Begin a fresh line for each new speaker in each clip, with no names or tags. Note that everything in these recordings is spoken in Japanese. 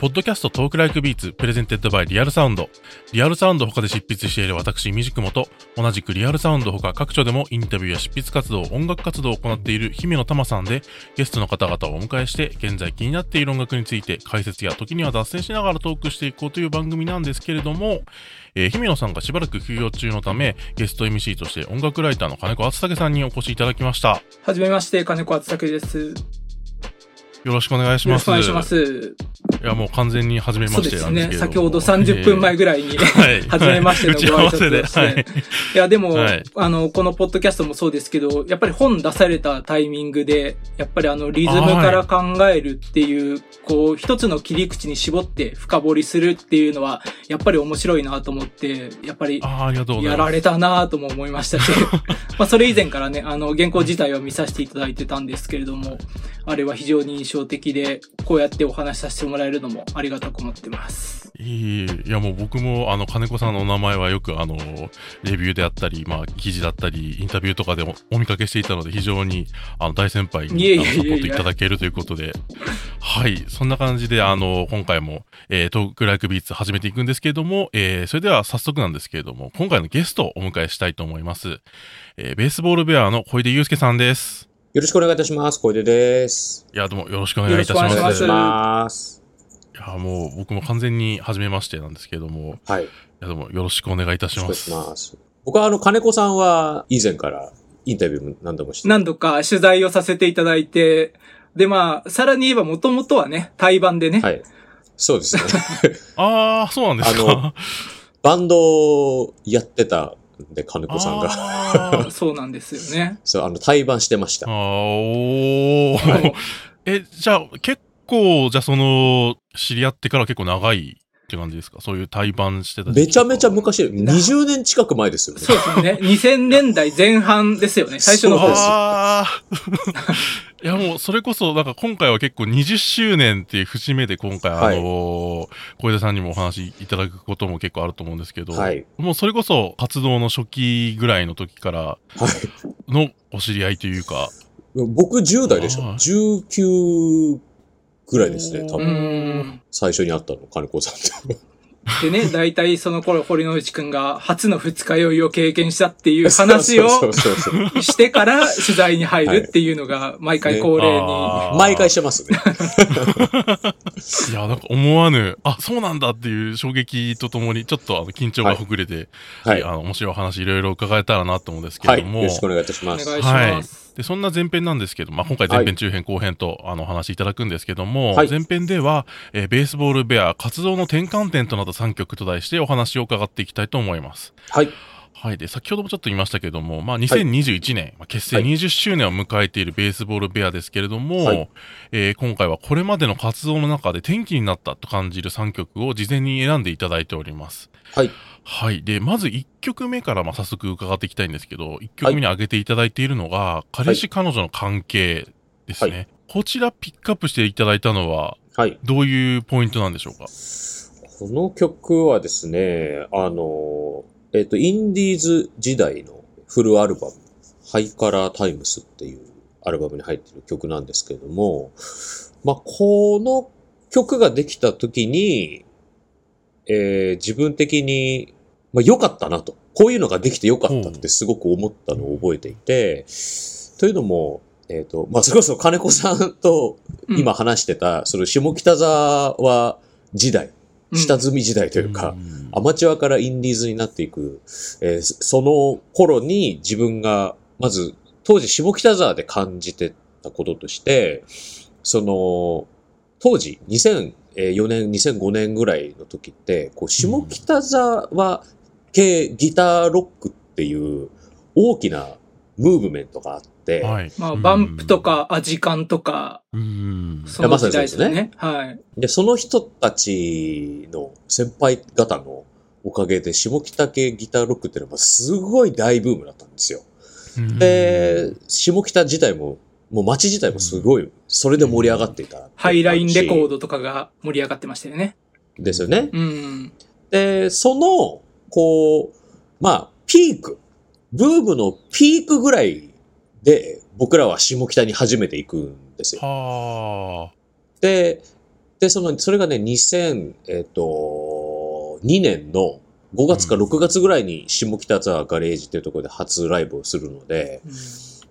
ポッドキャスト Talk Like Beats presented by Real Sound。リアルサウンド他で執筆している私、みじくもと、同じくリアルサウンド他各所でもインタビューや執筆活動、音楽活動を行っている姫乃たまさんで、ゲストの方々をお迎えして、現在気になっている音楽について解説や時には脱線しながらトークしていこうという番組なんですけれども、えー、姫乃さんがしばらく休養中のため、ゲスト MC として音楽ライターの金子厚武さんにお越しいただきました。
はじめまして、金子厚武です。
よろしくお願いします。
よろしくお願いします。
いや、もう完全に初めまして
なんですね。先ほど30分前ぐらいに、えー、初めましてのご挨拶をして。はい、いや、でも、はい、あの、このポッドキャストもそうですけど、やっぱり本出されたタイミングで、やっぱりあの、リズムから考えるっていう、こう、一つの切り口に絞って深掘りするっていうのは、やっぱり面白いなと思って、やっぱり、やられたなとも思いましたし、まあ、それ以前からね、あの、原稿自体は見させていただいてたんですけれども、あれは非常に印象的で、こうやってお話しさせてもらえるのもありがたく思ってます。
いい、いやもう僕も、あの、金子さんのお名前はよく、あの、レビューであったり、まあ、記事だったり、インタビューとかでもお見かけしていたので、非常に、あの、大先輩に、サポートいただけるということで、はい、そんな感じで、あの、今回も、えー、トークライクビーツ始めていくんですけれども、えー、それでは早速なんですけれども、今回のゲストをお迎えしたいと思います。えー、ベースボールベアの小出祐介さんです。
よろしくお願いいたします。小出です。
いや、どうもよろしくお願いいたします。よろしくお願いします。いや、もう僕も完全に初めましてなんですけれども。
はい。い
や、どうもよろしくお願いいたします。ます
僕はあの、金子さんは以前からインタビュー何度もして
何度か取材をさせていただいて、で、まあ、さらに言えばもともとはね、対バンでね。
はい。そうですね。
ああ、そうなんですか。あの、
バンドやってたで、金子さん
が。そうなんですよね。
そう、あの、対バンしてました。あ
お え、じゃあ、結構、じゃあその、知り合ってから結構長いって感じですか？そういう対バンしてた
めちゃめちゃ昔、20年近く前ですよね。
そうですね。2000年代前半ですよね。最初の方。あ
いやもう、それこそ、なんか今回は結構20周年っていう節目で今回、はい、あの小出さんにもお話いただくことも結構あると思うんですけど、はい、もうそれこそ活動の初期ぐらいの時からのお知り合いというか。
僕10代でしょ ?19 ぐらいですね、多分。最初に会ったの、金子さんと。
でね、大体その頃、堀之内くんが初の二日酔いを経験したっていう話をしてから取材に入るっていうのが毎回恒例に。
ね、毎回してますね。
いや、なんか思わぬ、あ、そうなんだっていう衝撃とともに、ちょっとあの緊張がほぐれて、はい、あの面白い話いろいろ伺えたらなと思うんですけれども、
はい。よろしくお願いいたします。
お願いします。
はいで、そんな前編なんですけど、まあ、今回前編、中編、後編と、あの、お話しいただくんですけども、はい、前編では、えー、ベースボールベア活動の転換点となった3曲と題してお話を伺っていきたいと思います。
はい。
はい。で、先ほどもちょっと言いましたけども、まあ、2021年、はい、結成20周年を迎えているベースボールベアですけれども、はい、えー、今回はこれまでの活動の中で転機になったと感じる3曲を事前に選んでいただいております。
はい。
はい。で、まず1曲目からまあ早速伺っていきたいんですけど、1曲目に挙げていただいているのが、はい、彼氏彼女の関係ですね、はい。こちらピックアップしていただいたのは、はい。どういうポイントなんでしょうか？
この曲はですね、あの、えっ、ー、と、インディーズ時代のフルアルバム、ハイカラータイムスっていうアルバムに入っている曲なんですけれども、まあ、この曲ができた時に、えー、自分的に、まあ、良かったなと。こういうのができて良かったってすごく思ったのを覚えていて、というのも、えっ、ー、と、まあ、それこそ金子さんと今話してた、うん、その下北沢時代、下積み時代というか、うん、アマチュアからインディーズになっていく、えー、その頃に自分が、まず、当時下北沢で感じてたこととしてで、その、当時、2000、4年、2005年ぐらいの時って、こう、下北沢系ギターロックっていう大きなムーブメントがあって、はい、
まあ、バンプとかアジカンとか、うん、その時代ですね。ねはい。
で、その人たちの先輩方のおかげで、下北系ギターロックっていうのはすごい大ブームだったんですよ。で、下北自体ももう街自体もすごい、それで盛り上がっていた
ハイラインレコードとかが盛り上がってましたよね。
ですよね。
うん。
で、その、こう、まあ、ピーク、ブームのピークぐらいで、僕らは下北に初めて行くんですよ。
は
で、で、その、それがね、2000、えっ、と、2年の5月か6月ぐらいに下北沢ガレージっていうところで初ライブをするので、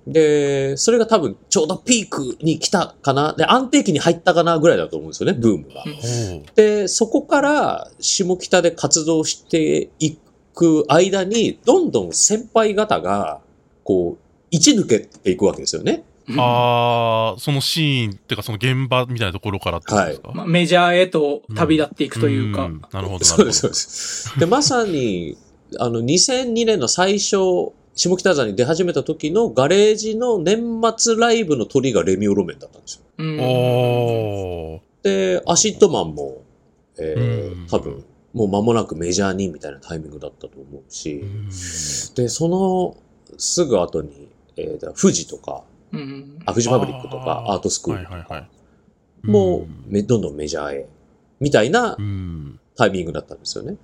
で、それが多分ちょうどピークに来たかな、で、安定期に入ったかなぐらいだと思うんですよね、ブームが。で、そこから下北で活動していく間に、どんどん先輩方が、こう、一抜けていくわけですよね。
ああ、そのシーンっていうかその現場みたいなところからってことですか、はい
まあ、メジャーへと旅立っていくというか。うん、
なるほど。
そうです、そうです。で、まさに、あの、2002年の最初、下北沢に出始めた時のガレージの年末ライブのトリがレミオロメンだったんですよ。
うん、
で、 ACIDMAN も、えー、多分、もう間もなくメジャーにみたいなタイミングだったと思うし、で、そのすぐ後に、えー、富士とか、
うん、
アフジファブリックとか、アートスクール。とか、もう、どんどんメジャーへ、みたいなタイミングだったんですよね。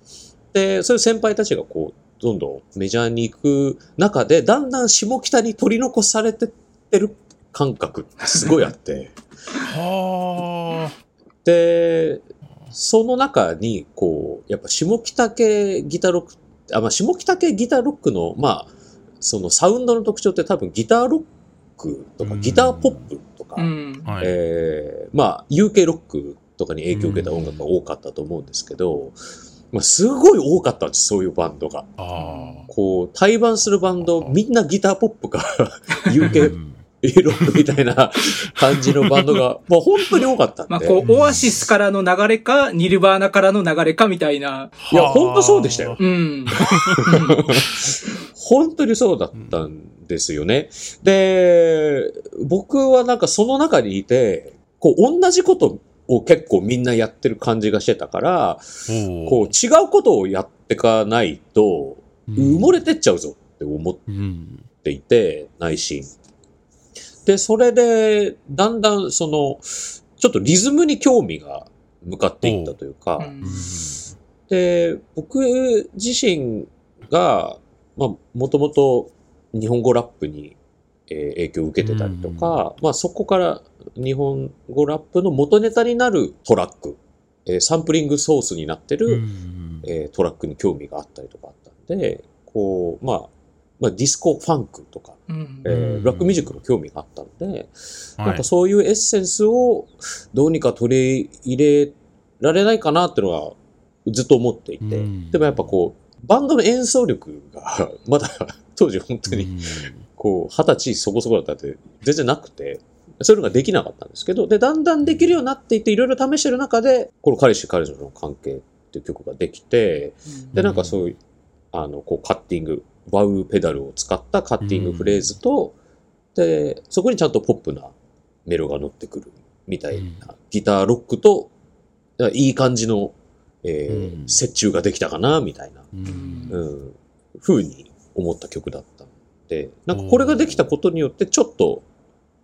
で、そういう先輩たちがこう、どんどんメジャーに行く中で、だんだん下北に取り残されてってる感覚ってすごいあって。
は
で、その中に、こう、やっぱ下北系ギターロック、あ、まあ、下北系ギターロックの、まあ、そのサウンドの特徴って多分ギターロックとか、ギターポップとか、えー、まあ UK ロックとかに影響を受けた音楽が多かったと思うんですけど、まあ、すごい多かったんです、そういうバンドが。こう、対バンするバンド、みんなギターポップか UK ロックみたいな感じのバンドが、まあ本当に多かったんで。
まあこう、オアシスからの流れか、ニルバーナからの流れかみたいな。
いや、本当そうでしたよ。
うん。
本当にそうだったんですよね。で、僕はなんかその中にいて、こう、同じことを結構みんなやってる感じがしてたから、こう、違うことをやってかないと、埋もれてっちゃうぞって思っていて、内心。で、それで、だんだんその、ちょっとリズムに興味が向かっていったというか、で、僕自身が、まあ、もともと日本語ラップに、えー、影響を受けてたりとか、うん、まあそこから日本語ラップの元ネタになるトラック、えー、サンプリングソースになってる、うん、えー、トラックに興味があったりとかあったんで、こう、まあ、まあ、ディスコファンクとか、うん、えー、ブラックミュージックの興味があったんで、なんかそういうエッセンスをどうにか取り入れられないかなっていうのはずっと思っていて、でもやっぱこう、バンドの演奏力が、まだ当時本当に、こう、二十歳そこそこだったって全然なくて、そういうのができなかったんですけど、で、だんだんできるようになっていって、いろいろ試してる中で、この彼氏彼女の関係っていう曲ができて、で、なんかそういう、あの、こう、カッティング、ワウペダルを使ったカッティングフレーズと、で、そこにちゃんとポップなメロが乗ってくるみたいな、ギターロックと、いい感じのえー、うん、折衷ができたかな、みたいな、うん、うん、風に思った曲だったんで、なんかこれができたことによって、ちょっと、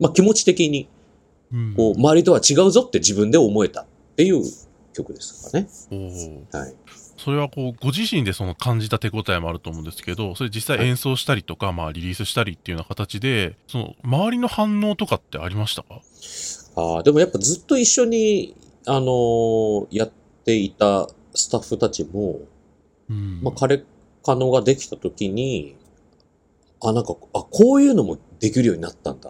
まあ気持ち的に、こう、周りとは違うぞって自分で思えたっていう曲ですかね。はい。
それはこう、ご自身でその感じた手応えもあると思うんですけど、それ実際演奏したりとか、はい、まあリリースしたりっていうような形で、その周りの反応とかってありましたか？
ああ、でもやっぱずっと一緒に、あのー、やっていたスタッフたちも、
うん、
まあ、彼、可能ができた時に、あ、なんか、あ、こういうのもできるようになったんだ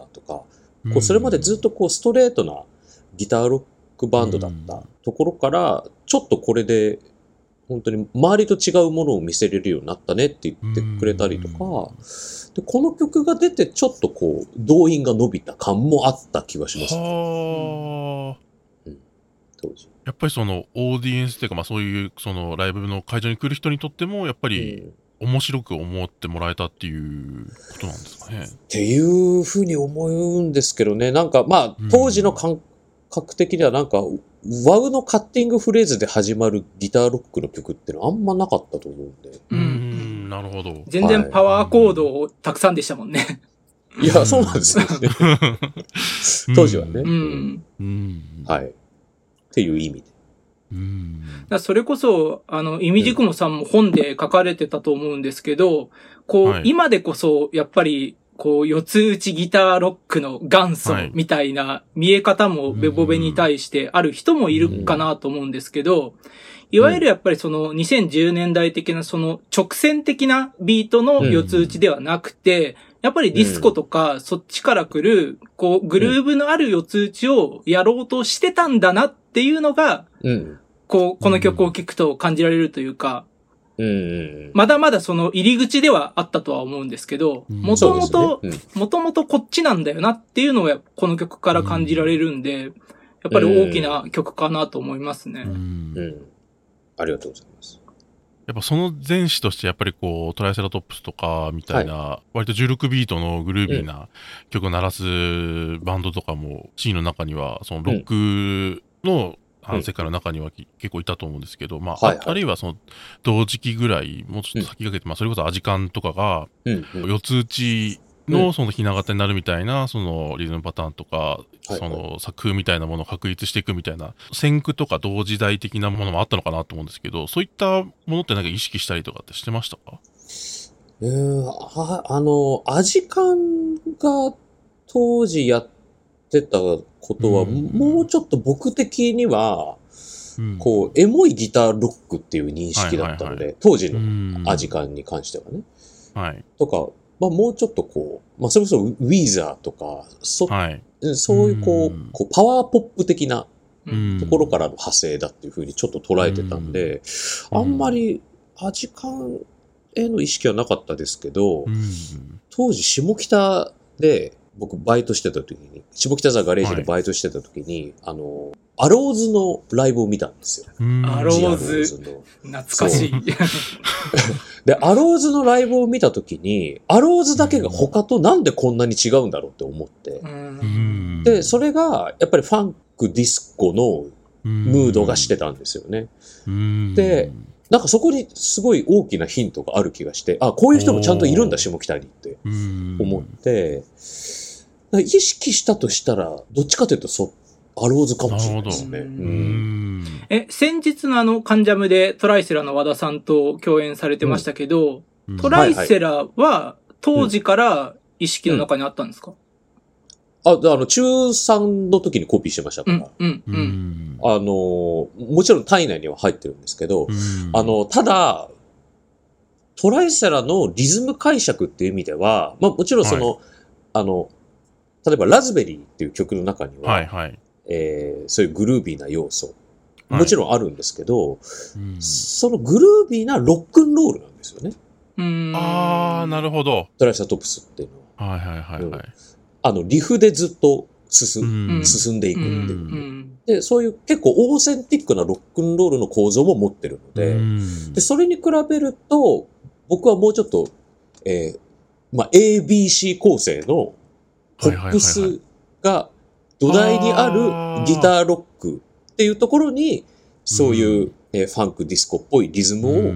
こうそれまでずっとこうストレートなギターロックバンドだったところから、ちょっとこれで、本当に周りと違うものを見せれるようになったねって言ってくれたりとか、で、この曲が出てちょっとこう、動員が伸びた感もあった気はします、
ね。うん、当時。やっぱりそのオーディエンスっていうか、まあそういうそのライブの会場に来る人にとっても、やっぱり面白く思ってもらえたっていうことなんですかね。
っていうふうに思うんですけどね。なんかまあ当時の感覚的にはなんか、ワウのカッティングフレーズで始まるギターロックの曲ってのはあんまなかったと思うんで。
うん、なるほど。
全然パワーコードたくさんでしたもんね。
いや、そうなんですよね。当時はね。
うん。
うん。
はい。っていう意味で。
だ
それこそ、あの、イミジクモさんも本で書かれてたと思うんですけど、こう、はい、今でこそ、やっぱり、こう、四つ打ちギターロックの元祖みたいな見え方もベボベに対してある人もいるかなと思うんですけど、いわゆるやっぱりその2010年代的なその直線的なビートの四つ打ちではなくて、やっぱりディスコとかそっちから来る、こう、グルーブのある四つ打ちをやろうとしてたんだなっていうのが、こう、この曲を聴くと感じられるというか、まだまだその入り口ではあったとは思うんですけど、もともと、もともとこっちなんだよなっていうのがこの曲から感じられるんで、やっぱり大きな曲かなと思いますね。うん。
ありがとうございます。
やっぱその前史としてやっぱりこうトライセラトップスとかみたいな、割と16ビートのグルービーな曲を鳴らすバンドとかもシーンの中にはそのロックの反省から中には結構いたと思うんですけど、まあ、はいはい、あるいはその同時期ぐらいもうちょっと先駆けて、まあそれこそアジカンとかが四つ打ちのそのひな形になるみたいな、そのリズムパターンとか、その作風みたいなものを確立していくみたいな、先駆とか同時代的なものもあったのかなと思うんですけど、そういったものってなんか意識したりとかってしてましたか？
えー、ああの、アジカンが当時やってたことは、もうちょっと僕的には、こう、エモいギターロックっていう認識だったので、当時のアジカンに関してはね。
はい。
とか、まあ、もうちょっとこう、まあ、それこそウィーザーとか、そ、はい、そういうこう、こうパワーポップ的なところからの派生だっていうふうにちょっと捉えてたんで、あんまり味感への意識はなかったですけど、当時下北で僕バイトしてた時に、下北沢ガレージでバイトしてた時に、はい、あの、アローズのライブを見たんですよ。
アローズ。懐かしい。
で、アローズのライブを見たときに、アローズだけが他となんでこんなに違うんだろうって思って。で、それが、やっぱりファンクディスコのムードがしてたんですよね。で、なんかそこにすごい大きなヒントがある気がして、あ、こういう人もちゃんといるんだ、下北にって思って、意識したとしたら、どっちかというとそアローズかもしれないですね。
え、先日のあの、カンジャムでトライセラの和田さんと共演されてましたけど、うん、トライセラは当時から意識の中にあったんですか、
あ、あの、中3の時にコピーしてましたから。うん、うん、あの、もちろん体内には入ってるんですけど、あの、ただ、トライセラのリズム解釈っていう意味では、まあもちろんその、はい、あの、例えばラズベリーっていう曲の中には、はいはい、えー、そういうグルービーな要素、もちろんあるんですけど、はいそのグルービーなロックンロールなんですよね。
ああ、なるほど。
トライサトプスっていう
のは。はいはいはい、はい。うん、
あの、リフでずっと進ん。進んでいくっていう。で、そういう結構オーセンティックなロックンロールの構造も持ってるので、で、それに比べると、僕はもうちょっと、えー、まあ、ABC 構成のポップスが土台にあるギターロックっていうところに、そういう、えファンクディスコっぽいリズムを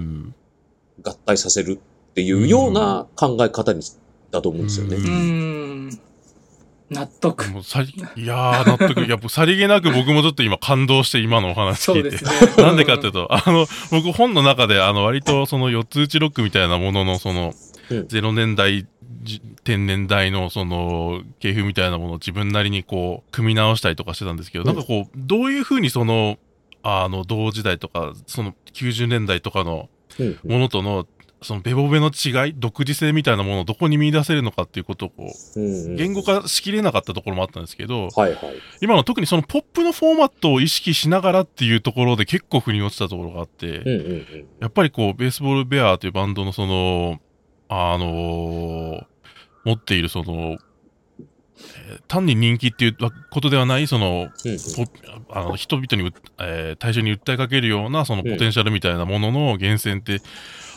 合体させるっていうような考え方にだと思うんですよね。
納得。
もうさいやー、納得。いや、さりげなく僕もちょっと今感動して今のお話聞いて。ね、なんでかっていうと、あの、僕本の中で、あの、割とその四つ打ちロックみたいなものの、その、0年代天然代のその系譜みたいなものを自分なりにこう組み直したりとかしてたんですけど、なんかこうどういうふうにそのあの同時代とかその90年代とかのものとのそのベボベの違い独自性みたいなものをどこに見出せるのかっていうことをこう、言語化しきれなかったところもあったんですけど、はいはい、今の特にそのポップのフォーマットを意識しながらっていうところで結構腑に落ちたところがあって、やっぱりこうベースボールベアというバンドのそのあのー持っているその、えー、単に人気っていうことではない、その、あの人々に、えー、対象に訴えかけるような、そのポテンシャルみたいなものの源泉って、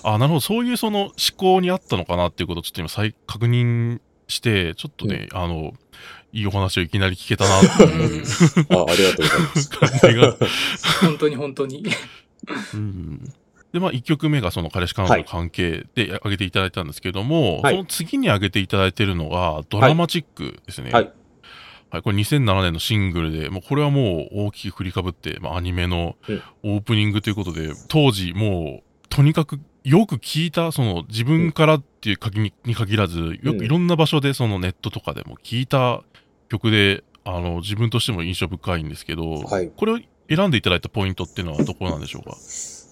あ、なるほど、そういうその思考にあったのかなっていうことをちょっと今再確認して、ちょっとね、あの、いいお話をいきなり聞けたなっていう
あ。ありがとうございます。感じが。
本当に本当に。
うんで、まあ、1曲目がその彼氏彼女の関係で挙げていただいたんですけども、はい、その次に挙げていただいているのが、ドラマチックですね。はい。はい、これ2007年のシングルで、もうこれはもう大きく振りかぶって、まあ、アニメのオープニングということで、当時もう、とにかくよく聞いた、その自分からっていう限りに限らず、よくいろんな場所でそのネットとかでも聞いた曲で、あの、自分としても印象深いんですけど、はい、これを選んでいただいたポイントっていうのはどこなんでしょうか？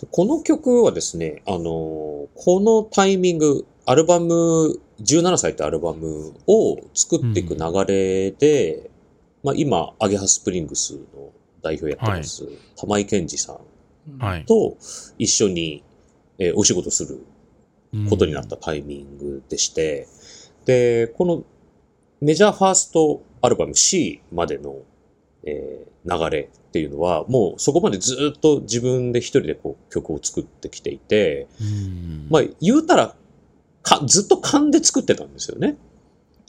この曲はですね、あのこのタイミング、アルバム、17歳ってアルバムを作っていく流れで、うん、まあ今、アゲハスプリングスの代表やってます、はい、玉井健二さんと一緒に、えー、お仕事することになったタイミングでして、うん、で、このメジャーファーストアルバム C までの、えー、流れっていうのは、もうそこまでずっと自分で一人でこう曲を作ってきていて、まあ言うたらか、ずっと勘で作ってたんですよね。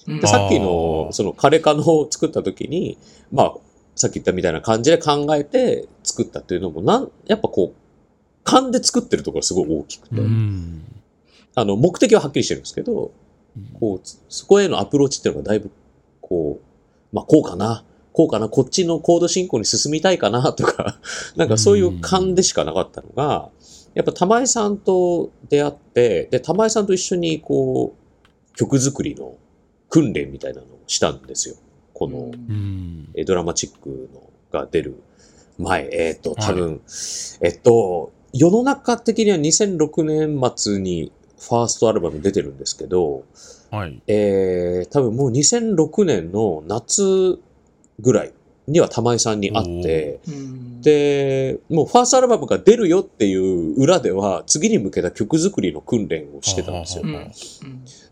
でさっきの、そのカレカノを作った時に、まあ、さっき言ったみたいな感じで考えて作ったっていうのも、なん、やっぱこう、勘で作ってるところがすごい大きくて、あの、目的ははっきりしてるんですけど、こう、そこへのアプローチっていうのがだいぶ、こう、まあ、こうかな、こうかな、こっちのコード進行に進みたいかなとか なんかそういう勘でしかなかったのが、やっぱ玉井さんと出会って、で、玉井さんと一緒にこう、曲作りの訓練みたいなのをしたんですよ。この、えドラマチックのが出る前、えっ、ー、と、多分、はい、えっと、世の中的には2006年末にファーストアルバム出てるんですけど、はい。えー、多分もう2006年の夏ぐらいには玉井さんに会って、で、もうファーストアルバムが出るよっていう裏では、次に向けた曲作りの訓練をしてたんですよ。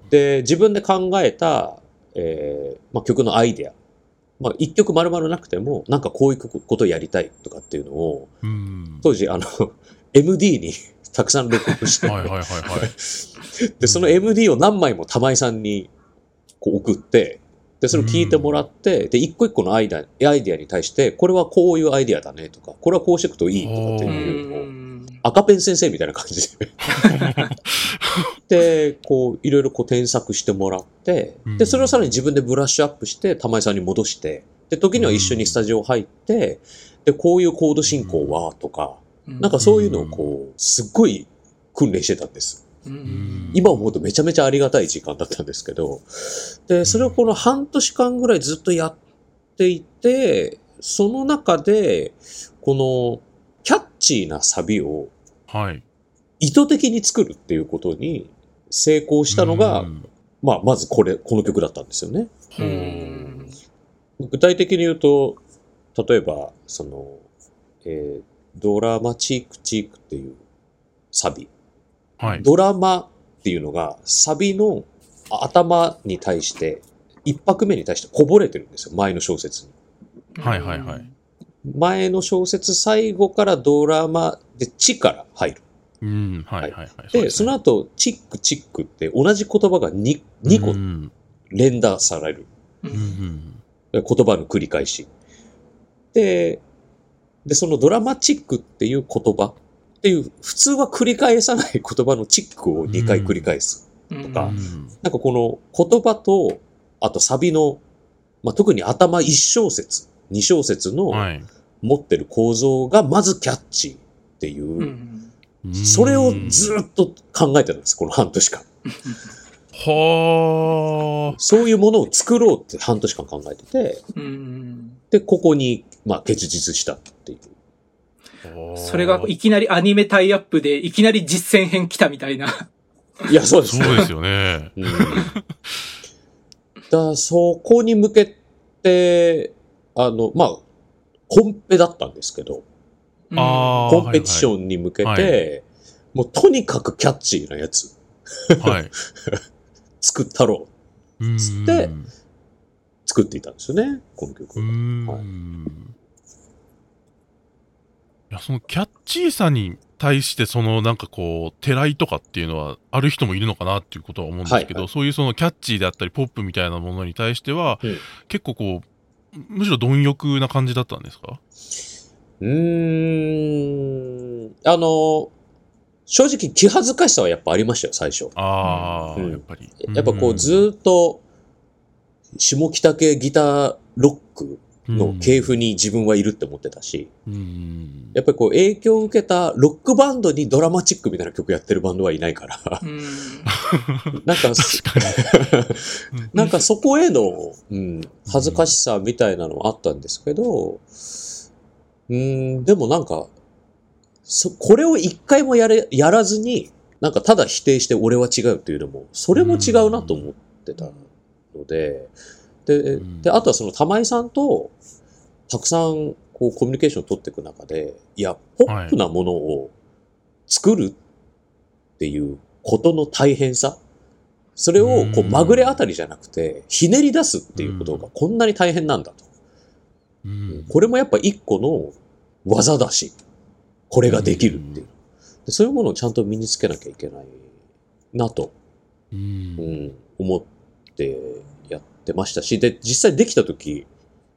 で、自分で考えた、えーまあ、曲のアイデア。まあ、一曲丸々なくても、なんかこういうことをやりたいとかっていうのを、当時、あの、MD にたくさん録音して、で、その MD を何枚も玉井さんにこう送って、で、それを聞いてもらって、で、一個一個のアイデアアイデアに対して、これはこういうアイデアだねとか、これはこうしていくといいとかっていうのを、赤ペン先生みたいな感じで。で、こう、いろいろこう添削してもらって、で、それをさらに自分でブラッシュアップして、玉井さんに戻して、で、時には一緒にスタジオ入って、で、こういうコード進行は、とか、なんかそういうのをこう、すっごい訓練してたんです。今思うとめちゃめちゃありがたい時間だったんですけど、で、それをこの半年間ぐらいずっとやっていて、その中で、このキャッチーなサビを、はい。意図的に作るっていうことに成功したのが、まあ、まずこれ、この曲だったんですよね。具体的に言うと、例えば、その、えー、ドラマチックチックっていうサビ。はい、ドラマっていうのが、サビの頭に対して、一拍目に対してこぼれてるんですよ、前の小説
に。はいはいはい。
前の小説最後からドラマでチから入る。
うん、はいはいはい。
で、その後、チックチックって同じ言葉が 2, 2個連打される。うん、言葉の繰り返し。で、で、そのドラマチックっていう言葉っていう、普通は繰り返さない言葉のチックを2回繰り返すとか、うん、なんかこの言葉と、あとサビの、まあ、特に頭1小節、2小節の持ってる構造がまずキャッチっていう、うん、それをずっと考えてるんです、この半年間。
は
あ。そういうものを作ろうって半年間考えてて、で、ここに、まあ、結実した。
それがいきなりアニメタイアップで、いきなり実践編来たみたいな。
いや、そうです
ね。そうですよね。うん、
だそこに向けて、あの、まあ、コンペだったんですけど、
あ
コンペティションに向けて、はいはい、もうとにかくキャッチーなやつ、はい、作ったろう。つって、作っていたんですよね、この曲は。はい
いや、そのキャッチーさに対して、そのなんかこう、てらいとかっていうのは、ある人もいるのかなっていうことは思うんですけど、はいはい、そういうそのキャッチーであったり、ポップみたいなものに対しては、うん、結構こう、むしろ貪欲な感じだったんですか？
うーん、あの、正直気恥ずかしさはやっぱありましたよ、最初。
ああ、うん、やっぱり。
やっぱこうずっと、下北系ギターロックの系譜に自分はいるって思ってたし、やっぱりこう影響を受けたロックバンドにドラマチックみたいな曲やってるバンドはいないから、なんか、なんかそこへの、うん、恥ずかしさみたいなのはあったんですけど、うん、でもなんか、そ、これを一回もやれ、やらずに、なんかただ否定して俺は違うっていうのも、それも違うなと思ってたので、で、で、あとはその玉井さんと、たくさんこうコミュニケーションを取っていく中で、いや、ポップなものを作るっていうことの大変さ、それをこうまぐれあたりじゃなくて、ひねり出すっていうことがこんなに大変なんだと。これもやっぱ一個の技だし、これができるっていう。でそういうものをちゃんと身につけなきゃいけないなと、うん、思ってやってましたし、で、実際できた時、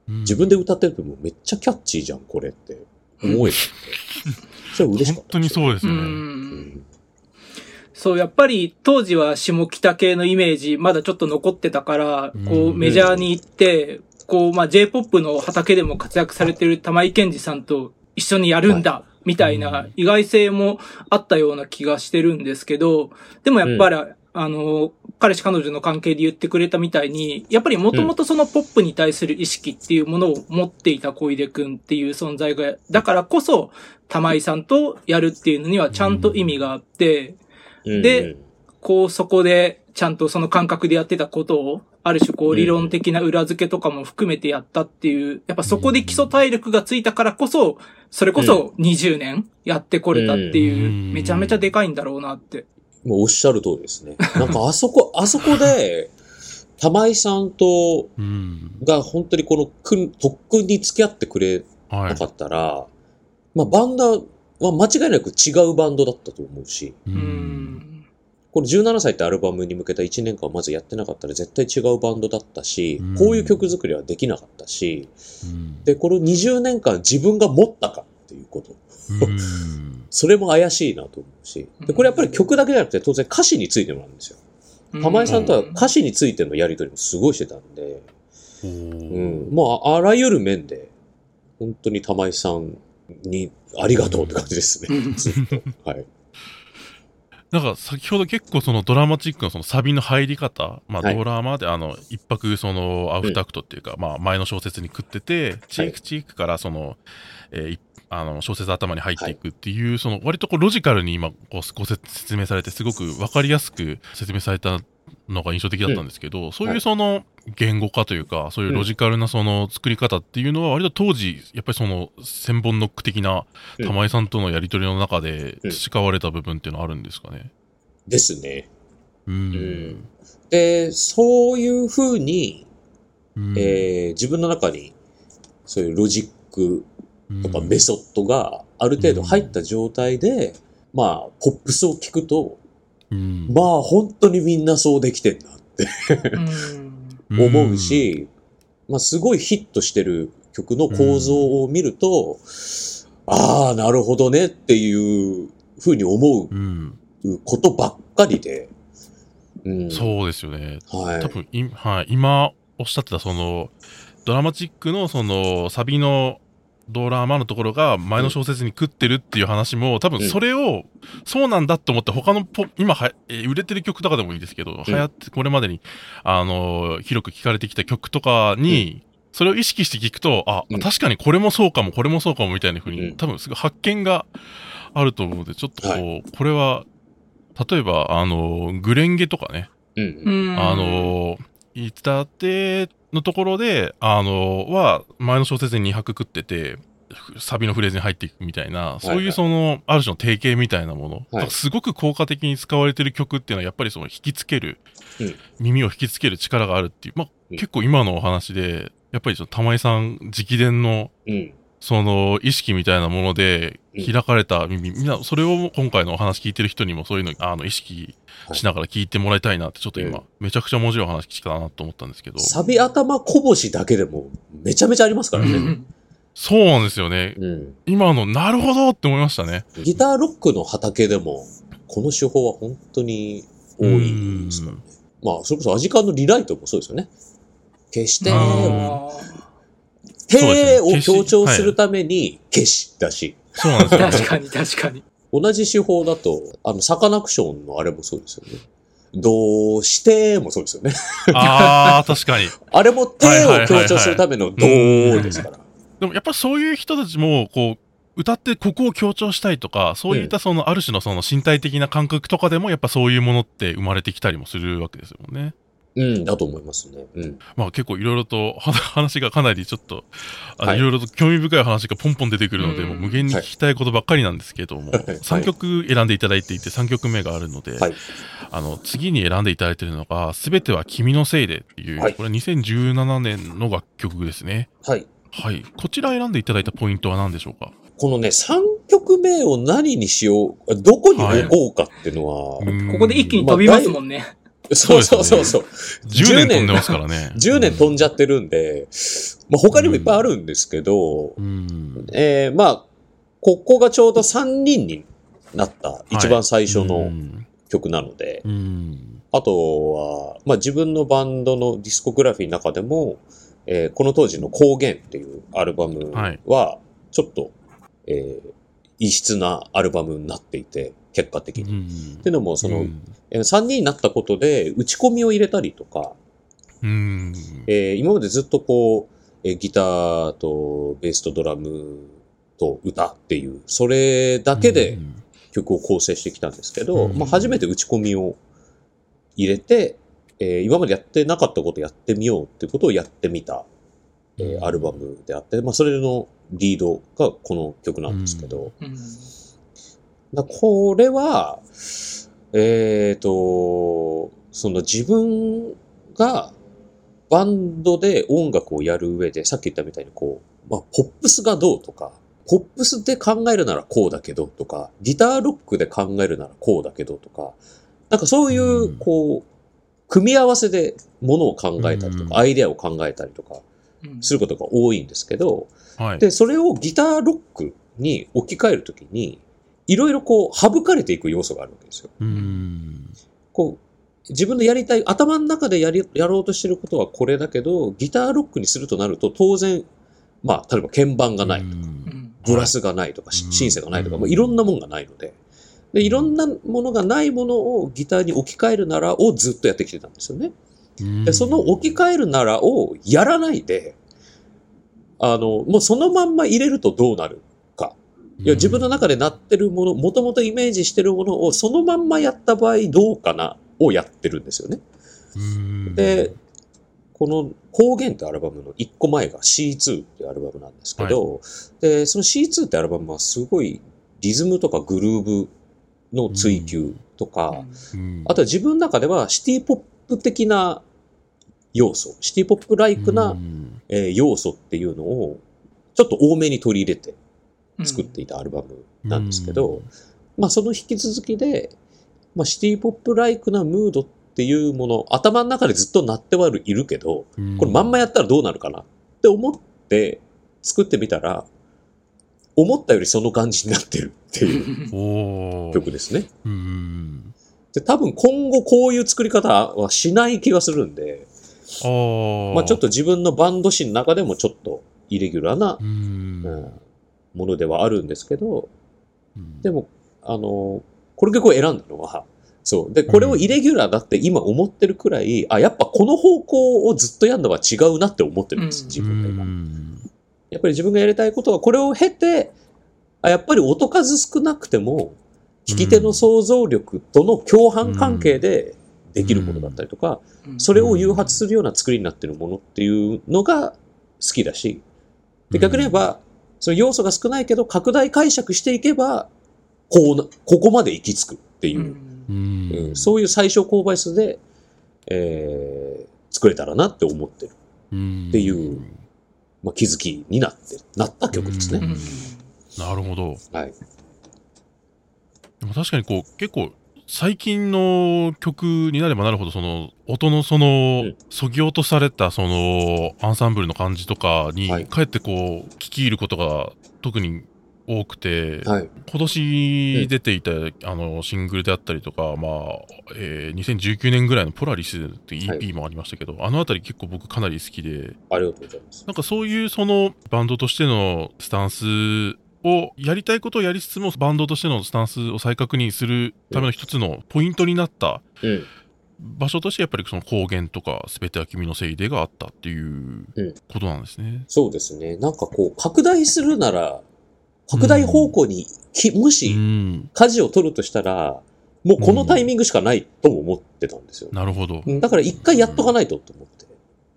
自分で歌ってるともめっちゃキャッチーじゃん、これって。思えて。それ嬉しかった。
本当にそうですよね。うん。
そう、やっぱり当時は下北系のイメージまだちょっと残ってたから、こうメジャーに行って、こう、まあ、J-POP の畑でも活躍されてる玉井健二さんと一緒にやるんだ、みたいな意外性もあったような気がしてるんですけど、でもやっぱり、うん、あの、彼氏彼女の関係で言ってくれたみたいに、やっぱりもともとそのポップに対する意識っていうものを持っていた小出くんっていう存在が、だからこそ、玉井さんとやるっていうのにはちゃんと意味があって、で、こうそこでちゃんとその感覚でやってたことをある種こう理論的な裏付けとかも含めてやったっていう、やっぱそこで基礎体力がついたからこそ、それこそ20年やってこれたっていう、めちゃめちゃでかいんだろうなって。
もうおっしゃる通りですね。なんかあそこ、あそこで、玉井さんと、が本当にこの特訓に付き合ってくれなかったら、はい、まあバンドは間違いなく違うバンドだったと思うし、うん。これ17歳ってアルバムに向けた1年間まずやってなかったら絶対違うバンドだったし、うん、こういう曲作りはできなかったし、うん、で、この20年間自分が持ったかっていうこと。うん、それも怪しいなと思うし、で、これやっぱり曲だけじゃなくて当然歌詞についてもなんですよ。玉井さんとは歌詞についてのやりとりもすごいしてたんで、うん、まあ、あらゆる面で、本当に玉井さんにありがとうって感じですね。ずっと。はい。
なんか先ほど結構そのドラマチックのそのサビの入り方、まあドラマであの一泊そのアフタクトっていうか、まあ前の小説に食ってて、チークチークからその、えあの小説頭に入っていくっていう、その割とこうロジカルに今ご説明されてすごく分かりやすく説明されたのが印象的だったんですけど、うん、そういうその言語化というか、そういうロジカルなその作り方っていうのは、割と当時、やっぱりその千本ノック的な玉井さんとのやりとりの中で培われた部分っていうのはあるんですかね？
ですね。うん、で、そういうふうに、ん、えー、自分の中に、そういうロジックとかメソッドがある程度入った状態で、まあ、ポップスを聞くと、うん、まあ本当にみんなそうできてんなって 思うし、まあすごいヒットしてる曲の構造を見ると、ああ、なるほどねっていうふうに思うことばっかりで。
うん、そうですよね。はい。多分い、はい、今おっしゃってたその、ドラマチックのそのサビのドラマのところが前の小説に食ってるっていう話も、多分それを、そうなんだと思って他のポ、今は、え売れてる曲とかでもいいですけど、流行って、これまでに、あの、広く聴かれてきた曲とかに、それを意識して聞くと、あ、確かにこれもそうかも、これもそうかもみたいな風に、多分すぐ発見があると思うので、ちょっとこう、これは、例えば、あの、グレンゲとかね、あの、いつだってのところで、あの、は、前の小説に2拍食ってて、サビのフレーズに入っていくみたいな、そういうその、ある種の定型みたいなもの、はい、すごく効果的に使われてる曲っていうのは、やっぱりその引きつける、うん、耳を引きつける力があるっていう、まあ、うん、結構今のお話で、やっぱりその玉井さん直伝の、うんその意識みたいなもので開かれた耳、みんな、それを今回のお話聞いてる人にもそういうの、あの、意識しながら聞いてもらいたいなって、ちょっと今、めちゃくちゃ面白い話聞きたなと思ったんですけど。
サビ頭こぼしだけでもめちゃめちゃありますからね。う
ん、そうなんですよね。うん、今の、なるほどって思いましたね。
ギターロックの畑でも、この手法は本当に多いですからね。まあ、それこそアジカンのリライトもそうですよね。決して、手を強調するために消しだし。
そうなんですよ、
ね、確かに確かに。
同じ手法だと、あの、サカナクションのあれもそうですよね。どうしてもそうですよね。
ああ、確かに。
あれも手を強調するためのどうですから。
でもやっぱそういう人たちも、こう、歌ってここを強調したいとか、そういったその、ある種のその身体的な感覚とかでも、やっぱそういうものって生まれてきたりもするわけですよね。
うん、だと思いますね。うん。
まあ結構いろいろと話がかなりちょっと、いろいろと興味深い話がポンポン出てくるので、もう無限に聞きたいことばっかりなんですけども、はい、3曲選んでいただいていて3曲目があるので、はい、あの、次に選んでいただいているのが、すべては君のせいでっていう、はい、これ2017年の楽曲ですね。
はい。
はい。こちら選んでいただいたポイントは何でしょうか？
このね、3曲目を何にしよう、どこに置こうかっていうのは、は
い、ここで一気に飛びますもんね。
そうそうそうそう。
10年飛んでますからね。
10年飛んじゃってるんで、まあ、他にもいっぱいあるんですけど、うん、えー、まあ、ここがちょうど3人になった一番最初の曲なので、はいうん、あとは、まあ自分のバンドのディスコグラフィーの中でも、えー、この当時の光源っていうアルバムは、ちょっと、はい、えー、異質なアルバムになっていて、結果的に。うん、っていうのも、その、うん、3人になったことで、打ち込みを入れたりとか、
うん、
えー、今までずっとこう、えー、ギターとベースとドラムと歌っていう、それだけで曲を構成してきたんですけど、まあ、初めて打ち込みを入れて、えー、今までやってなかったことやってみようっていうことをやってみた、えー、アルバムであって、まあ、それのリードがこの曲なんですけど、うん。だこれは、えっ、ー、と、その自分がバンドで音楽をやる上で、さっき言ったみたいにこう、まあ、ポップスがどうとか、ポップスで考えるならこうだけどとか、ギターロックで考えるならこうだけどとか、なんかそういう、こう、組み合わせでものを考えたりとか、アイデアを考えたりとか、することが多いんですけど、で、それをギターロックに置き換えるときに、いろいろこう、省かれていく要素があるわけですよ。こう、自分のやりたい、頭の中でやり、やろうとしてることはこれだけど、ギターロックにするとなると、当然、まあ、例えば鍵盤がないとか、ブラスがないとか、シンセがないとか、もういろんなもんがないので、で、いろんなものがないものをギターに置き換えるならをずっとやってきてたんですよね。で、その置き換えるならをやらないで、あの、もうそのまんま入れるとどうなるいや、自分の中でなってるもの、もともとイメージしてるものをそのまんまやった場合どうかなをやってるんですよね。で、この光源ってアルバムの1個前が C2 ってアルバムなんですけど、はい、で、その C2 ってアルバムはすごいリズムとかグルーブの追求とか、あとは自分の中ではシティポップ的な要素、シティポップライクな、えー、要素っていうのをちょっと多めに取り入れて作っていたアルバムなんですけど、まあその引き続きで、まあシティポップライクなムードっていうもの、頭の中でずっと鳴ってはいるけど、これまんまやったらどうなるかなって思って作ってみたら、思ったよりその感じになってるっていう 曲ですね。で、多分今後こういう作り方はしない気がするんで、まあちょっと自分のバンド誌の中でもちょっとイレギュラーな、うん、ものではあるんですけど、うん、でも、あの、これ結構選んだのは、そう。で、これをイレギュラーだって今思ってるくらい、うん、あ、やっぱこの方向をずっとやるのは違うなって思ってるんです、自分が今。やっぱり自分がやりたいことは、これを経て、あ、やっぱり音数少なくても、聞き手の想像力との共犯関係でできるものだったりとか、それを誘発するような作りになってるものっていうのが好きだし、で、逆に言えば、その要素が少ないけど、拡大解釈していけば、こう、ここまで行き着くっていう、うん、うん、そういう最小公倍数で、えー、作れたらなって思ってる。っていう、まあ、気づきになって、なった曲ですね。
なるほど。
はい。
でも確かにこう、結構、最近の曲になればなるほど、その、音のその、そぎ落とされたその、アンサンブルの感じとかに、かえってこう、聞き入ることが特に多くて、
はい。
今年出ていた、あのシングルであったりとか、まあえー2019年ぐらいのポラリスっていう
はい。
EP もありましたけど、あのあたり結構僕かなり好きで、
ありがとうございます。
なんかそういうそのバンドとしてのスタンスをやりたいことをやりつつもバンドとしてのスタンスを再確認するための一つのポイントになった
うん。
場所としてやっぱりその高原とか全ては君のせいでがあったっていう
うん
ことなんですね。
そうですね。なんかこう、拡大するなら、拡大方向にき、も
う
し、
ん。
舵を取るとしたら、もうこのタイミングしかないとも思ってたんですよ。
なるほど。
うんだから一回やっとかないとと思って。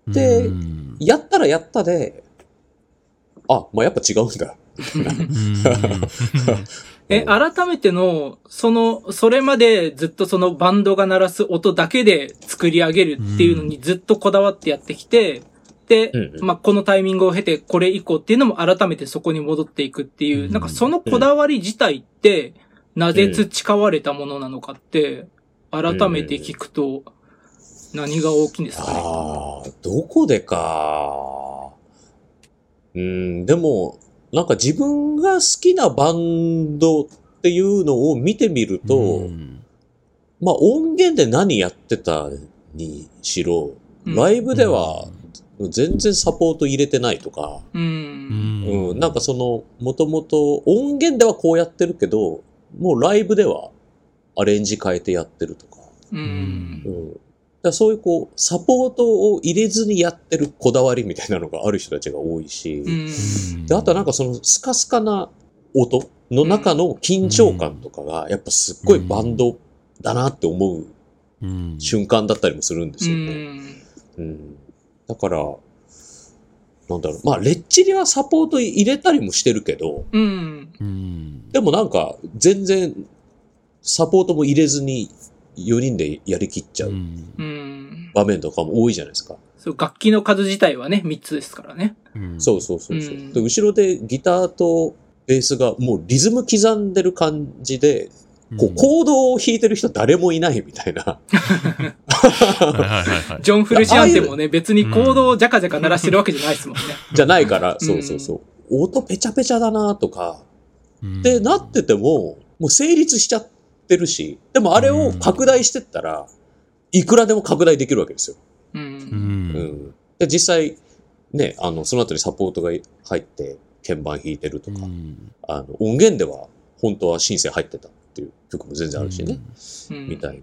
で
うん
やったらやったで、あ、まあ、やっぱ違うんだ。
え、改めての、その、それまでずっとそのバンドが鳴らす音だけで作り上げるっていうのにずっとこだわってやってきて、で、まあ、このタイミングを経てこれ以降っていうのも改めてそこに戻っていくっていう、なん。かそのこだわり自体って、なぜ培われたものなのかって、改めて聞くと、何が大きいん。ですかね。
ああ、どこでか。うん、でも、なんか自分が好きなバンドっていうのを見てみると、
うん。
まあ音源で何やってたにしろ、
うん。
ライブでは全然サポート入れてないとか、
う。
うん。ん
うん、なんかその、もともと音源ではこうやってるけど、もうライブではアレンジ変えてやってるとか、
う。
うん。
うん。だからそういうこう、サポートを入れずにやってるこだわりみたいなのがある人たちが多いし、
うん。
で、あとはなんかそのスカスカな音の中の緊張感とかが、やっぱすっごいバンドだなって思う
うん
瞬間だったりもするんです
う
よね。
ん。
うん。だから、なんだろう。まあ、レッチリはサポート入れたりもしてるけど、
うん。
うん
でもなんか、全然、サポートも入れずに4人でやりきっちゃう。場面とかも多いじゃないですか。
そう、楽器の数自体はね、3つですからね。
うん
そうそうそうそう、
うん
で。後ろでギターとベースがもうリズム刻んでる感じで、こう、コードを弾いてる人誰もいないみたいな。
ジョン・フルシアンテもね、別にコードをジャカジャカ鳴らしてるわけじゃないですもんね。
じゃないから、
うん
そうそうそう。音ペチャペチャだなとか、
うん
ってなってても、もう成立しちゃってるし、でもあれを拡大してったら、いくらでも拡大できるわけですよ。
う。
うん
うんん。で、実際、ね、あの、その後にサポートが入って、鍵盤弾いてるとか、
うん
あの、音源では、本当はシンセ入ってたっていう曲も全然あるしね、
うん
みたいに。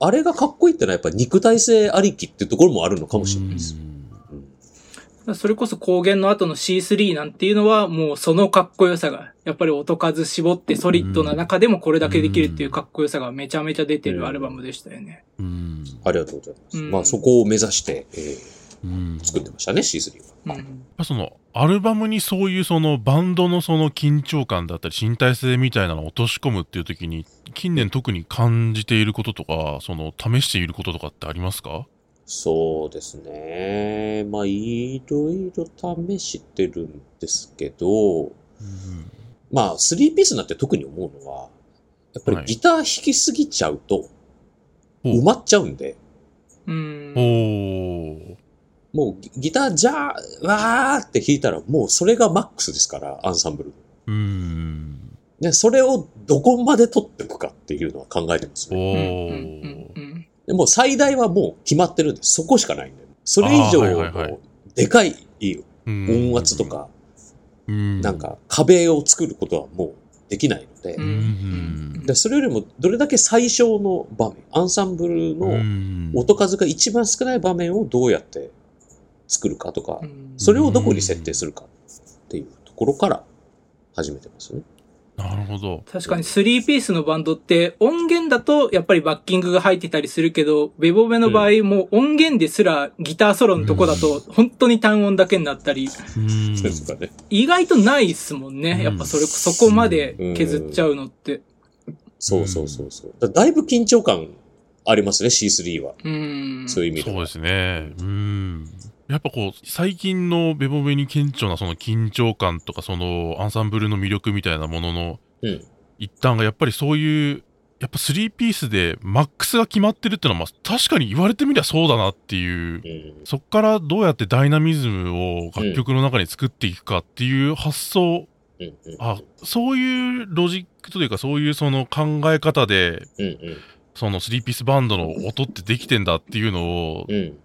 あれがかっこいいってのはやっぱ肉体性ありきっていうところもあるのかもしれないです。うん
それこそ光源の後の C3 なんていうのは、もうそのかっこよさが、やっぱり音数絞ってソリッドな中でもこれだけできるっていうかっこよさがめちゃめちゃ出てるアルバムでしたよね。
うん
ありがとうございます。
うん
まあそこを目指して、えー
うん
作ってましたね、C3 は。
うん。
やっぱそのアルバムにそういうそのバンドのその緊張感だったり身体性みたいなのを落とし込むっていう時に近年特に感じていることとかその試していることとかってありますか？
そうですね。まあいろいろ試してるんですけど、まあ3ピースになって特に思うのは、やっぱり
はい。
ギター弾きすぎちゃうと埋まっちゃうんで、
うん。
もうギギターじゃー、わーって弾いたらもうそれがマックスですから、アンサンブル。
うん。
で、それをどこまで取っていくかっていうのは考えてます
お
ね。
うんうん
ー
うん
でもう最大はもう決まってるんで、そこしかないんで。それ以上
あーはいはいはい。
のでかい
うん
音圧とか、
うん。
なんか壁を作ることはもうできないので。でそれよりもどれだけ最小の場面、アンサンブル
う
の
ん。
音数が一番少ない場面をどうやって作るかとか
う、ん。
それをどこに設定するかっていうところから始めてますね。
なるほど
確かに3ピースのバンドって音源だとやっぱりバッキングが入ってたりするけど、ベボベの場合も音源ですらギターソロのとこだと本当に単音だけになったり、
うん
ですかね。
意外とないっすもんね。やっぱそれ、そこまで削っちゃうのって。
そうそうそうそう。だだいぶ緊張感ありますね、C3 は。
うん。
そういう意味では。
そうですね。うん。やっぱこう、最近のベボベに顕著なその緊張感とか、そのアンサンブルの魅力みたいなものの
うん。
一端がやっぱりそういう、やっぱ3ピースでマックスが決まってるっていうのは、まあ、確かに言われてみりゃそうだなっていう
う、ん。
そっからどうやってダイナミズムを楽曲の中に作っていくかっていう発想。あ、そういうロジックというか、そういうその考え方で、そのスリーピースバンドの音ってできてんだっていうのを、
うん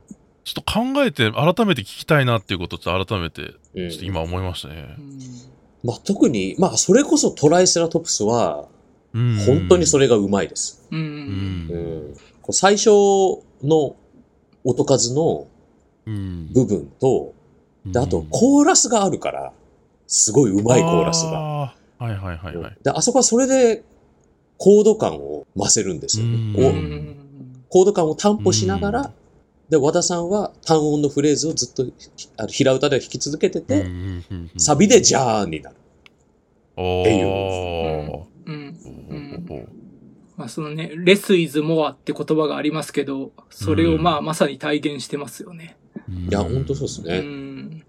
ちょっと考えて、改めて聞きたいなっていうことっと改めて、
うん
ちょっと今思いましたね
う。ん
まあ、特に、まあ、それこそトライセラトプスは、
うん
本当にそれがうまいです。
う。
うん。
うん最初の音数の
うん。
部分と、であと、コーラスがあるから、すごいうまいコーラスが。
が。はいはいはいはい。
で、あそこはそれで、コード感を増せるんですよね。コード感を担保しながら、
うん
で、和田さんは単音のフレーズをずっとあの平歌では弾き続けてて、サビでジャーンになる。
お
っていう
ー
うんうんまあ、そのね、レスイズモアって言葉がありますけど、それをまあ、まさに体現してますよね。
いや、ほんとそうです
う
ね。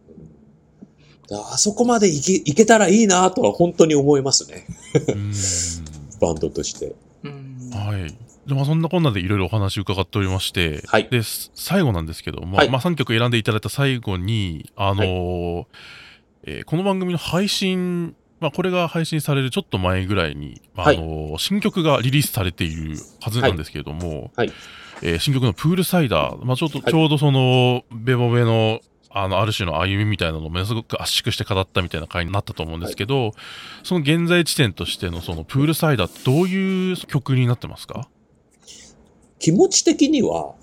あそこまでいけいけたらいいなとは本当に思いますね。
うん
バンドとして。
うん。
はい。でまあ、そんなこんなでいろいろお話伺っておりまして、
はい。
で、す最後なんですけど、まあ、
はい。
まあ、3曲選んでいただいた最後に、あのーえーこの番組の配信、まあ、これが配信されるちょっと前ぐらいに、まあ
はい。
あのー新曲がリリースされているはずなんですけれども、
はい。
えー新曲のプールサイダー、まあ、ちょうど、
はい。
ちょうどその、ベボベの、あの、ある種の歩みみたいなのをものすごく圧縮して語ったみたいな回になったと思うんですけど、その現在地点としてのそのプールサイダーってどういう曲になってますか？
気持ち的には、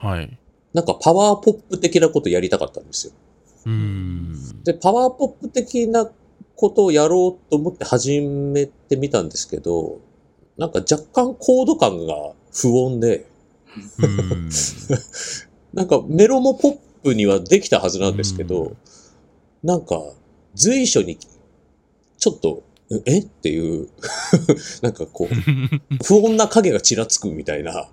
はい。
なんかパワーポップ的なことやりたかったんですよ。
うーん。
で、パワーポップ的なことをやろうと思って始めてみたんですけど、なんか若干コード感が不穏で、
ん。
なんかメロもポップにはできたはずなんですけど、なんか随所にちょっと、え？っていう、なんかこう、不穏な影がちらつくみたいな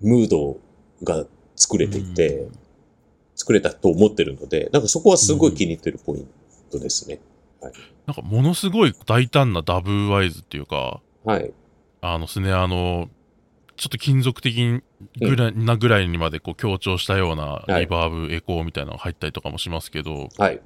ムードが作れていて、作れたと思ってるので、なんかそこはすごい気に入ってるポイントですね。
なんかものすごい大胆なダブワイズっていうか、
はい。
あのスネアの、ちょっと金属的ぐらいなぐらいにまでこう強調したような
はい
リバーブ、エコーみたいなのが入ったりとかもしますけど、
はい。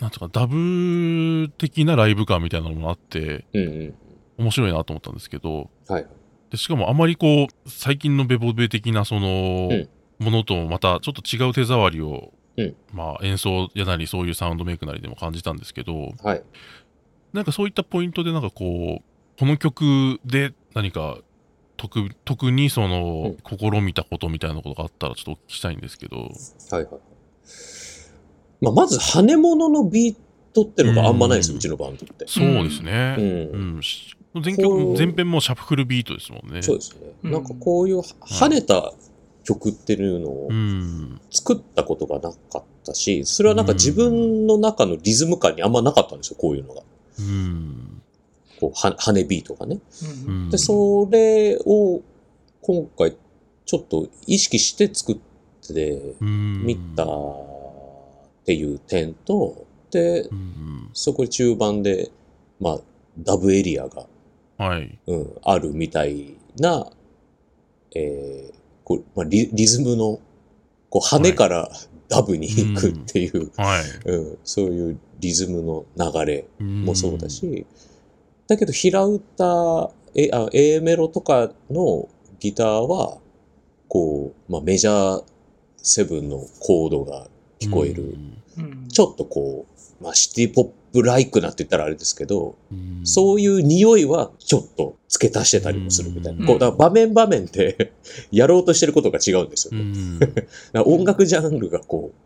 なんとかダブ的なライブ感みたいなのもあって、
うんうん。
面白いなと思ったんですけど、
はい。
でしかもあまりこう、最近のベボベ的なその、
うん
ものともまたちょっと違う手触りを、
うん
まあ演奏やなりそういうサウンドメイクなりでも感じたんですけど、
はい。
なんかそういったポイントでなんかこう、この曲で何か特特にその、試みたことみたいなことがあったらちょっとお聞きしたいんですけど。
はいはい。まあ、まず、羽物のビートってのがあんまないですよ、
うん
うちのバンドって。
そうですね。
う。
うんん。し全
こ
曲、
う
全編もうシャッフルビートですもんね。
そうですね。
うん
なんかこういう跳ねた曲っていうのを
うん。
作ったことがなかったし、それはなんか自分の中のリズム感にあんまなかったんですよ、こういうのが。
うん。
こう、は羽ビートがね。
う
うんん
で、それを今回ちょっと意識して作って
うん
みたっていう点と、で、
うん。
そこで中盤で、まあ、ダブエリアが、
はい。
うん、あるみたいな、えーこうまあ、リリズムの、こう、羽からダブに行くっていう、
はい。
うん、そういうリズムの流れも
も
そうだ。し、だけど平歌、えあ A メロとかのギターは、こう、まあ、メジャーセブンのコードが聞こえる。
うん
ちょっとこう、まあ、シティポップライクなって言ったらあれですけど、
うん。
そういう匂いはちょっと付け足してたりもするみたいな。
うん
こう、だ場面場面で やろうとしてることが違うんですよね。音楽ジャンルがこう、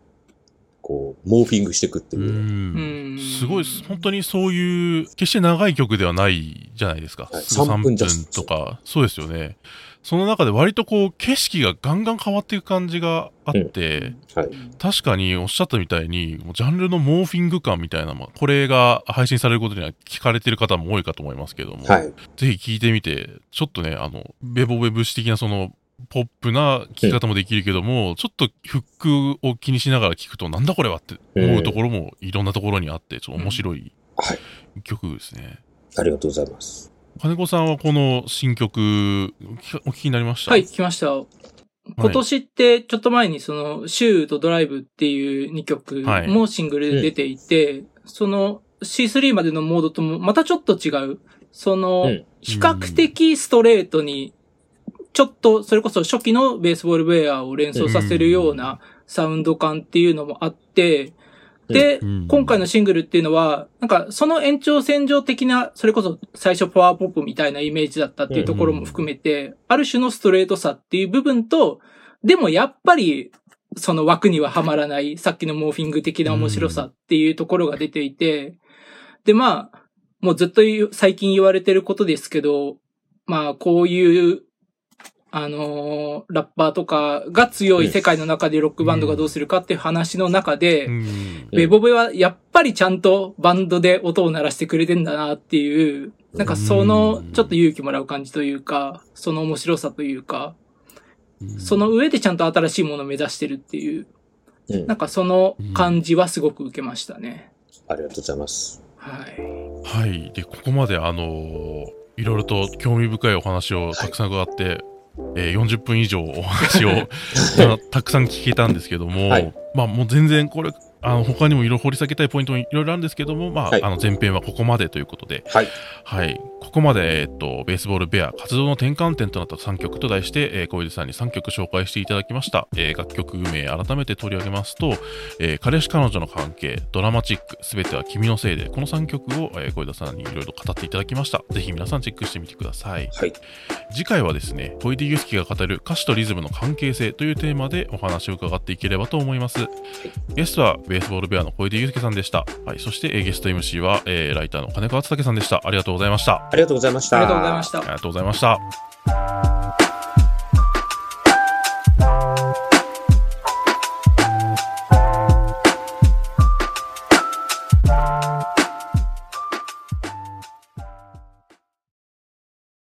こう、モーフィングしていくっていうう。
ん
ん
すごいです、本当にそういう、決して長い曲ではないじゃないですか。
はい
すぐ
3分
とか、そうですよね。その中で割とこう、景色がガンガン変わっていく感じがあって、
はい。
確かにおっしゃったみたいに、ジャンルのモーフィング感みたいな、まあ、これが配信されることには聞かれてる方も多いかと思いますけども、
はい。
ぜひ聞いてみて、ちょっとね、あの、ベボベブシ的なその、ポップな聞き方もできるけども、ちょっとフックを気にしながら聞くと、なんだこれはって思うところもいろんなところにあって、ちょっと面白い
はい。
曲ですね。
ありがとうございます。
金子さんはこの新曲、お聞きになりました？
はい、来ました。今年って、ちょっと前にその、シューとドライブっていう2曲
はい
もシングルで出ていて、その C3 までのモードともまたちょっと違う。その、比較的ストレートに、ちょっと、それこそ初期のベースボールウェアを連想させるようなサウンド感っていうのもあって、で、今回のシングルっていうのは、なんかその延長線上的な、それこそ最初パワーポップみたいなイメージだったっていうところも含めて、ある種のストレートさっていう部分と、でもやっぱり、その枠にははまらない、さっきのモーフィング的な面白さっていうところが出ていて、で、まあ、もうずっと最近言われてることですけど、まあ、こういうあのー、ラッパーとかが強い世界の中でロックバンドがどうするかっていう話の中で、うん、ベボベはやっぱりちゃんとバンドで音を鳴らしてくれてんだなっていう、なんかそのちょっと勇気もらう感じというか、その面白さというか、その上でちゃんと新しいものを目指してるっていう、なんかその感じはすごく受けましたね。
ありがとうございます。
はい。
はい。で、ここまであのー、いろいろと興味深いお話をたくさん伺って、はいえー、40分以上お話を たくさん聞けたんですけども、はい、まあもう全然これあの他にもいろいろ掘り下げたいポイントもいろいろあるんですけども、まあ、はい、あの前編はここまでということで、はい、はい、ここまで、えっと、ベースボールベア活動の転換点となった3曲と題して、えー、小出さんに3曲紹介していただきました。えー、楽曲名改めて取り上げますと、えー、彼氏彼女の関係、ドラマチック、すべては君のせいで、この3曲を、えー、小出さんにいろいろ語っていただきました。ぜひ皆さんチェックしてみてください。はい、次回はですね、小出祐介が語る歌詞とリズムの関係性というテーマでお話を伺っていければと思います。ゲストはベースボールベアの小出祐介さんでした。はい、そして、えー、ゲスト MC は、えー、ライターの金子敦武さんでした。ありがとうございました。
ありがとうございました。
とうございました。あり
がとうございました。